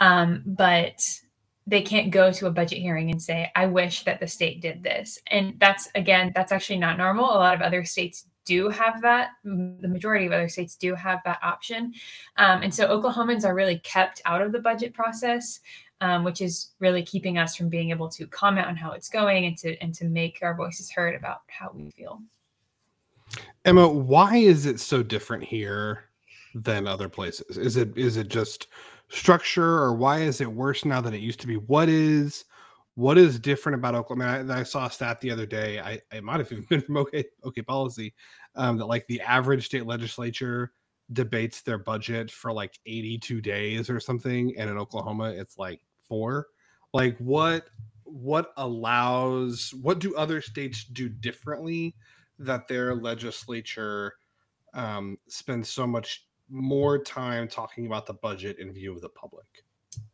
Speaker 4: um, but they can't go to a budget hearing and say, I wish that the state did this. And that's again, that's actually not normal. A lot of other states do have that. The majority of other states do have that option. Um, and so Oklahomans are really kept out of the budget process um, which is really keeping us from being able to comment on how it's going and to and to make our voices heard about how we feel.
Speaker 3: Emma, why is it so different here than other places? Is it is it just structure, or why is it worse now than it used to be? What is what is different about Oklahoma? I, I, I saw a stat the other day. I it might have even been from OK OK Policy um, that like the average state legislature debates their budget for like 82 days or something and in oklahoma it's like four like what what allows what do other states do differently that their legislature um, spends so much more time talking about the budget in view of the public?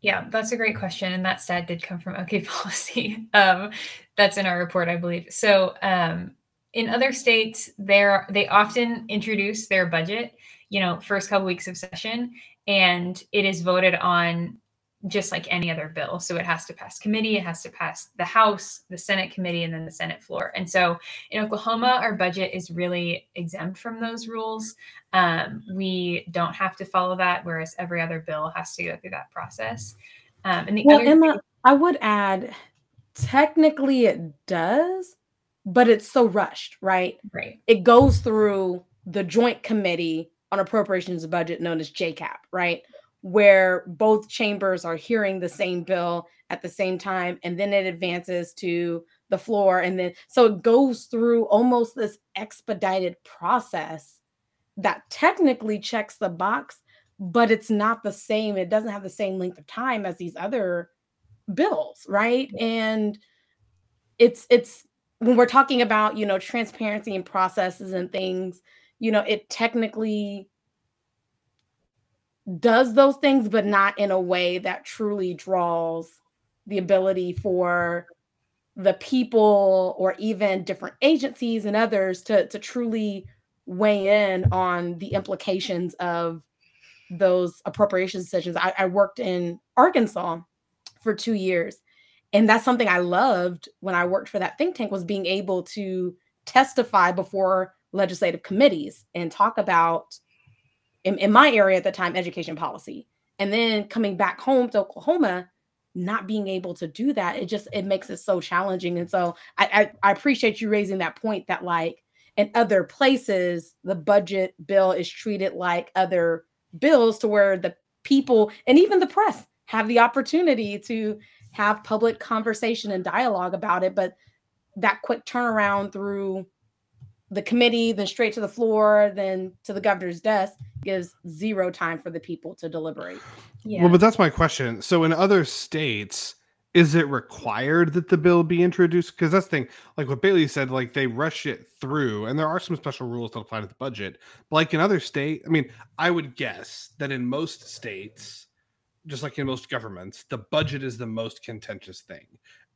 Speaker 4: Yeah, that's a great question. And that stat did come from OK Policy. Um, that's in our report, I believe. So um, in other states, there they often introduce their budget, you know, first couple weeks of session, and it is voted on just like any other bill. So it has to pass committee, it has to pass the House, the Senate committee, and then the Senate floor. And so in Oklahoma, our budget is really exempt from those rules. Um, we don't have to follow that, whereas every other bill has to go through that process. Um, and the
Speaker 2: well,
Speaker 4: other
Speaker 2: Emma,
Speaker 4: thing-
Speaker 2: I would add, technically it does, but it's so rushed, right?
Speaker 4: right.
Speaker 2: It goes through the Joint Committee on Appropriations Budget, known as JCAB, right? Where both chambers are hearing the same bill at the same time, and then it advances to the floor. And then, so it goes through almost this expedited process that technically checks the box, but it's not the same. It doesn't have the same length of time as these other bills, right? And it's, it's, when we're talking about you know transparency and processes and things you know it technically does those things but not in a way that truly draws the ability for the people or even different agencies and others to to truly weigh in on the implications of those appropriation decisions. I, I worked in arkansas for two years and that's something i loved when i worked for that think tank was being able to testify before legislative committees and talk about in, in my area at the time education policy. And then coming back home to oklahoma not being able to do that it just it makes it so challenging. And so I, I i appreciate you raising that point that like in other places the budget bill is treated like other bills to where the people and even the press have the opportunity to have public conversation and dialogue about it. But that quick turnaround through the committee then straight to the floor then to the governor's desk gives zero time for the people to deliberate
Speaker 4: Yeah.
Speaker 3: Well, but that's my question. So in other states, is it required that the bill be introduced? Because that's the thing, like what Bailey said, like they rush it through, and there are some special rules that apply to the budget. But like in other state, I mean, I would guess that in most states, just like in most governments, the budget is the most contentious thing.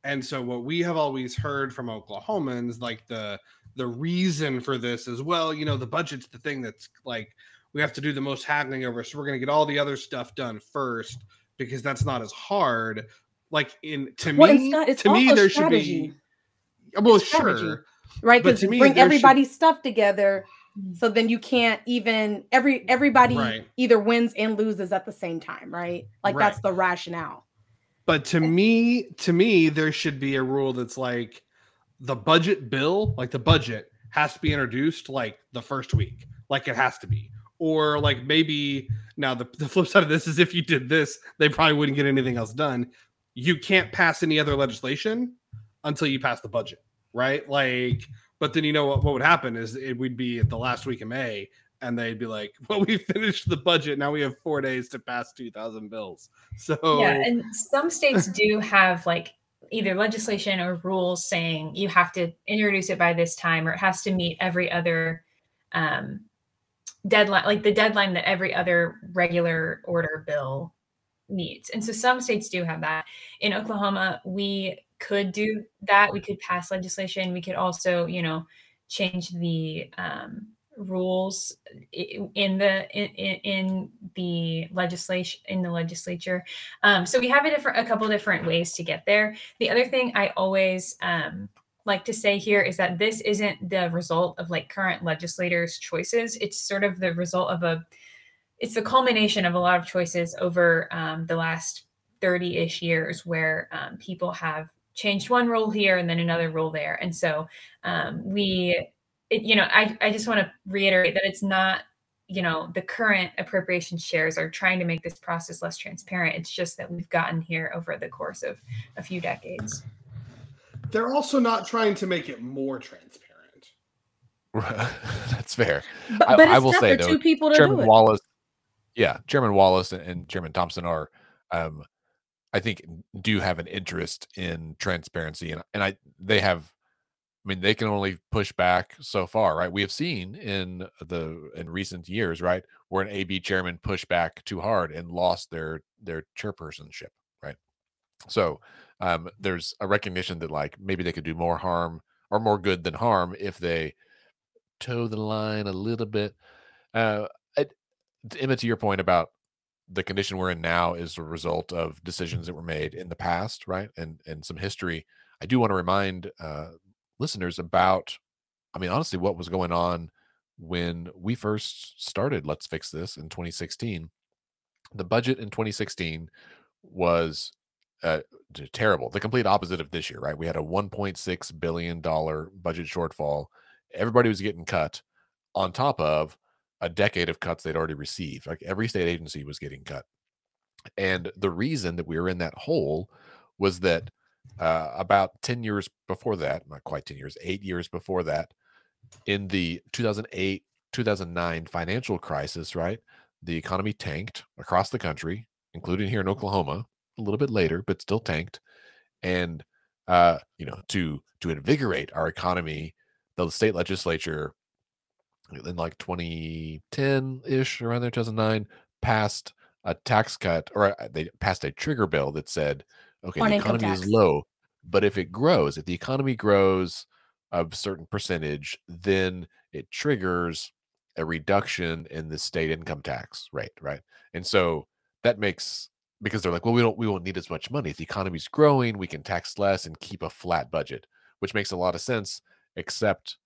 Speaker 3: And so what we have always heard from Oklahomans, like the the reason for this is well, you know, the budget's the thing that's like we have to do the most happening over, so we're gonna get all the other stuff done first because that's not as hard. Like in to
Speaker 2: Well,
Speaker 3: me,
Speaker 2: it's not- it's
Speaker 3: to me, there
Speaker 2: strategy.
Speaker 3: should be well,
Speaker 2: It's strategy. right
Speaker 3: But
Speaker 2: because
Speaker 3: to me,
Speaker 2: bring
Speaker 3: there should-
Speaker 2: everybody's stuff together mm-hmm. so then you can't even every everybody
Speaker 3: Right.
Speaker 2: either wins and loses at the same time right like
Speaker 3: Right.
Speaker 2: that's the rationale
Speaker 3: But to me, to me, there should be a rule that's like the budget bill, like the budget has to be introduced like the first week, like it has to be. Or like maybe now the, the flip side of this is if you did this, they probably wouldn't get anything else done. You can't pass any other legislation until you pass the budget, right? Like, but then you know what, what would happen is it would be at the last week of May and they'd be like, well, we finished the budget. Now we have four days to pass 2,000 bills. So,
Speaker 4: Yeah, and some states do have like either legislation or rules saying you have to introduce it by this time or it has to meet every other um, deadline, like the deadline that every other regular order bill meets. And so some states do have that. In Oklahoma, we could do that. We could pass legislation. We could also, you know, change the um, rules in the in, in the legislation in the legislature. Um, so we have a different a couple different ways to get there. The other thing i always um, like to say here is that this isn't the result of like current legislators choices. It's sort of the result of a it's the culmination of a lot of choices over um, the last 30-ish years where um, people have changed one rule here and then another rule there. And so um, we it, you know I, I just want to reiterate that it's not you know the current appropriation shares are trying to make this process less transparent it's just that we've gotten here over the course of a few decades
Speaker 3: they're also not trying to make it more transparent.
Speaker 1: That's fair.
Speaker 2: but,
Speaker 1: I-
Speaker 2: but
Speaker 1: I
Speaker 2: it's
Speaker 1: will say,
Speaker 2: for
Speaker 1: though,
Speaker 2: two people to do
Speaker 1: Chairman
Speaker 2: it
Speaker 1: Wallace, yeah, Chairman Wallace and, and Chairman Thompson are, um, I think, do have an interest in transparency, and and I they have mean, they can only push back so far, right? We have seen in the in recent years, right, where an AB chairman pushed back too hard and lost their their chairpersonship, right? So um, there's a recognition that like maybe they could do more harm or more good than harm if they toe the line a little bit. Uh, it, Emma, to your point about the condition we're in now is a result of decisions that were made in the past, right? And and some history. I do want to remind uh, listeners about, I mean, honestly, what was going on when we first started Let's Fix This in 2016. The budget in 2016 was uh, terrible, the complete opposite of this year, right? We had a 1.6 billion dollar budget shortfall. Everybody was getting cut on top of a decade of cuts they'd already received. Like every state agency was getting cut. And the reason that we were in that hole was that uh, about 10 years before that, not quite 10 years, eight years before that, in the 2008 2009 financial crisis, right? The economy tanked across the country, including here in Oklahoma, a little bit later, but still tanked. And uh, you know, to to invigorate our economy, the state legislature in like 2010 ish, around there, 2009, passed a tax cut or uh, they passed a trigger bill that said, okay,
Speaker 2: On
Speaker 1: the economy is low, but if it grows, if the economy grows a certain percentage, then it triggers a reduction in the state income tax rate, right? And so that makes because they're like, well, we don't we won't need as much money. If the economy's growing, we can tax less and keep a flat budget, which makes a lot of sense, except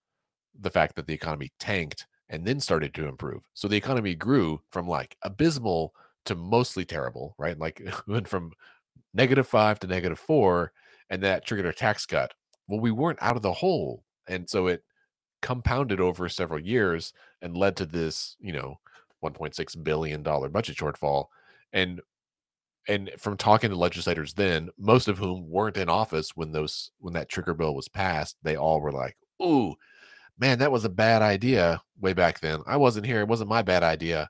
Speaker 1: the fact that the economy tanked and then started to improve. So the economy grew from like abysmal to mostly terrible, right? Like went from negative five to negative four, and that triggered a tax cut. Well, we weren't out of the hole. And so it compounded over several years and led to this, you know, $1.6 billion budget shortfall. And and from talking to legislators then, most of whom weren't in office when those when that trigger bill was passed, they all were like, "Ooh, man, that was a bad idea way back then. I wasn't here; it wasn't my bad idea."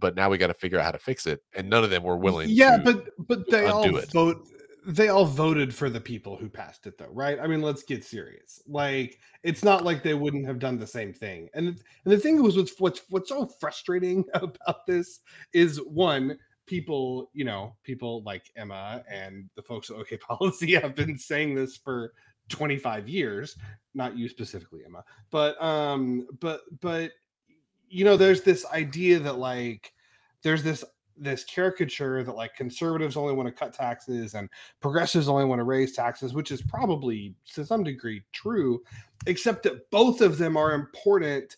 Speaker 1: But now we got to figure out how to fix it, and none of them were willing.
Speaker 3: Yeah, but but they all
Speaker 1: it.
Speaker 3: vote. They all voted for the people who passed it, though, right? I mean, let's get serious. Like, it's not like they wouldn't have done the same thing. And and the thing was, what's what's what's so frustrating about this is one, people, you know, people like Emma and the folks at OK Policy have been saying this for 25 years. Not you specifically, Emma, but um, but but you know, there's this idea that like there's this this caricature that like conservatives only want to cut taxes and progressives only want to raise taxes, which is probably to some degree true, except that both of them are important.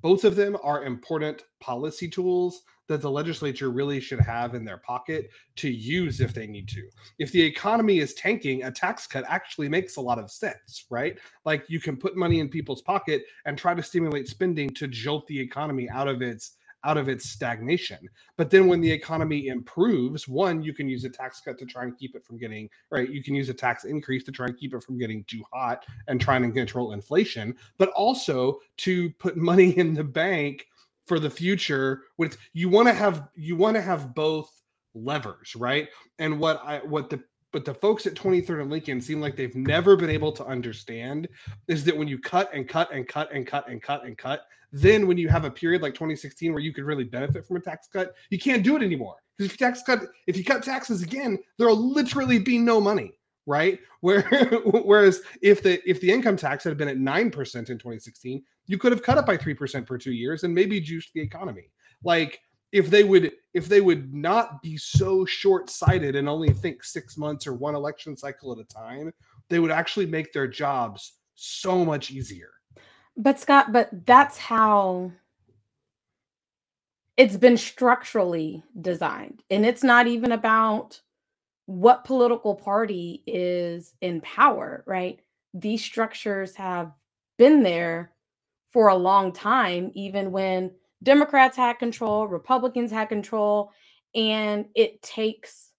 Speaker 3: Both of them are important policy tools that the legislature really should have in their pocket to use if they need to. If the economy is tanking, a tax cut actually makes a lot of sense, right? Like you can put money in people's pocket and try to stimulate spending to jolt the economy out of its out of its stagnation. But then when the economy improves, one, you can use a tax cut to try and keep it from getting right. You can use a tax increase to try and keep it from getting too hot and trying to control inflation, but also to put money in the bank for the future. With you want to have you want to have both levers, right? And what I what the but the folks at 23rd and Lincoln seem like they've never been able to understand is that when you cut and cut and cut and cut and cut and cut, then when you have a period like 2016 where you could really benefit from a tax cut, you can't do it anymore. Because if you tax cut, if you cut taxes again, there'll literally be no money, right? Where whereas if the if the income tax had been at 9% in 2016, you could have cut it by 3% for two years and maybe juiced the economy. Like if they would if they would not be so short-sighted and only think six months or one election cycle at a time they would actually make their jobs so much easier
Speaker 2: But Scott, but that's how it's been structurally designed. And it's not even about what political party is in power, right? These structures have been there for a long time, even when Democrats had control, Republicans had control, and it takes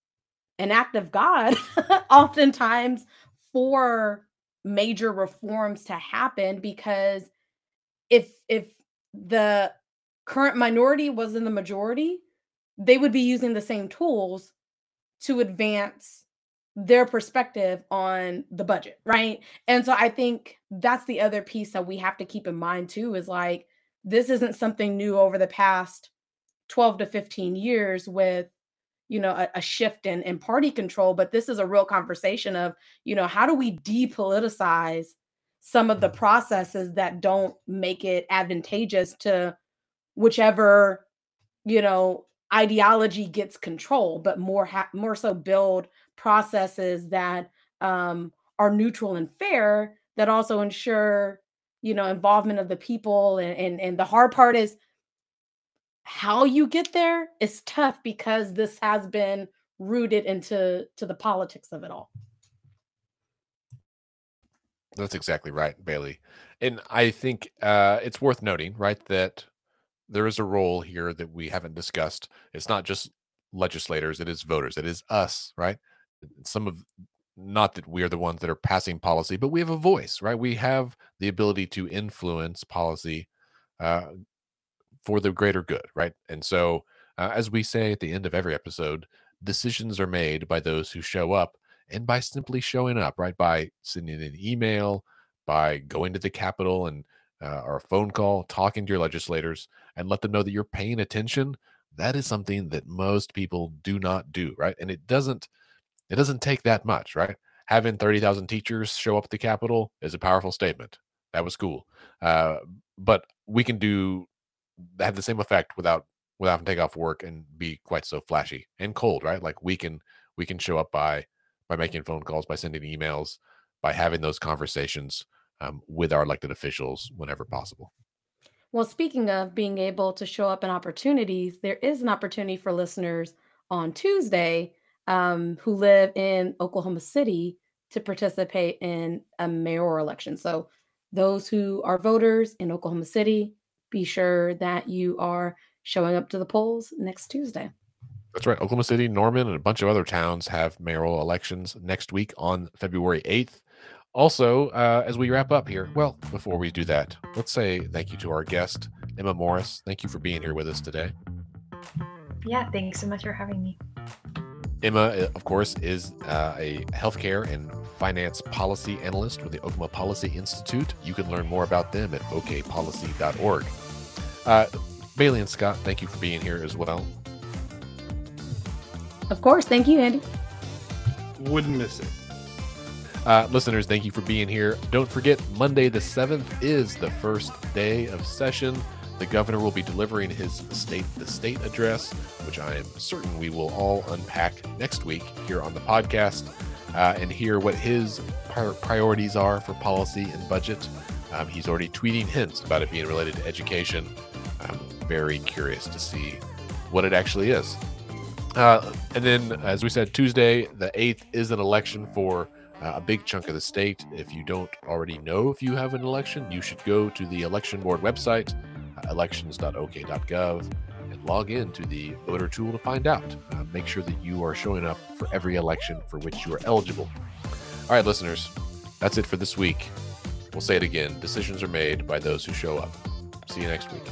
Speaker 2: an act of God oftentimes for major reforms to happen because if if the current minority was in the majority, they would be using the same tools to advance their perspective on the budget, right? And so I think that's the other piece that we have to keep in mind too is like this isn't something new over the past 12 to 15 years with you know a, a, shift in, in party control but this is a real conversation of you know how do we depoliticize some of the mm. processes that don't make it advantageous to whichever you know ideology gets control but more ha- more so build processes that um, are neutral and fair that also ensure you know involvement of the people and, and and the hard part is how you get there is tough because this has been rooted into to the politics of it all.
Speaker 1: That's exactly right bailey. And i think uh, it's worth noting right that there is a role here that we haven't discussed it's not just legislators it is voters it is us right some of not that we are the ones that are passing policy, but we have a voice, right? We have the ability to influence policy uh, for the greater good, right? And so, uh, as we say at the end of every episode, decisions are made by those who show up and by simply showing up, right? By sending an email, by going to the Capitol and uh, or a phone call, talking to your legislators, and let them know that you're paying attention. That is something that most people do not do, right? And it doesn't it doesn't take that much, right? Having 30,000 teachers show up at the Capitol is a powerful statement. That was cool. Uh, but we can do have the same effect without without having to take off work and be quite so flashy and cold, right? Like we can we can show up by by making phone calls, by sending emails, by having those conversations um, with our elected officials whenever possible.
Speaker 2: Well, speaking of being able to show up in opportunities, there is an opportunity for listeners on Tuesday um, who live in Oklahoma City to participate in a mayoral election. So, those who are voters in Oklahoma City, be sure that you are showing up to the polls next Tuesday.
Speaker 1: That's right. Oklahoma City, Norman, and a bunch of other towns have mayoral elections next week on February 8th. Also, uh, as we wrap up here, well, before we do that, let's say thank you to our guest, Emma Morris. Thank you for being here with us today.
Speaker 4: Yeah, thanks so much for having me.
Speaker 1: Emma, uh, of course, is uh, a healthcare and finance policy analyst with the Oklahoma Policy Institute. You can learn more about them at okpolicy.org. Uh, Bailey and Scott, thank you for being here as well.
Speaker 2: Of course. Thank you, Andy.
Speaker 3: Wouldn't miss it.
Speaker 1: Uh, listeners, thank you for being here. Don't forget, Monday the 7th is the first day of session. The governor will be delivering his State the State address, which I am certain we will all unpack next week here on the podcast uh, and hear what his priorities are for policy and budget. Um, he's already tweeting hints about it being related to education. I'm very curious to see what it actually is. Uh, and then, as we said, Tuesday, the 8th, is an election for a big chunk of the state. If you don't already know if you have an election, you should go to the election board website elections.ok.gov and log in to the voter tool to find out. Uh, make sure that you are showing up for every election for which you are eligible. All right, listeners, that's it for this week. We'll say it again decisions are made by those who show up. See you next week.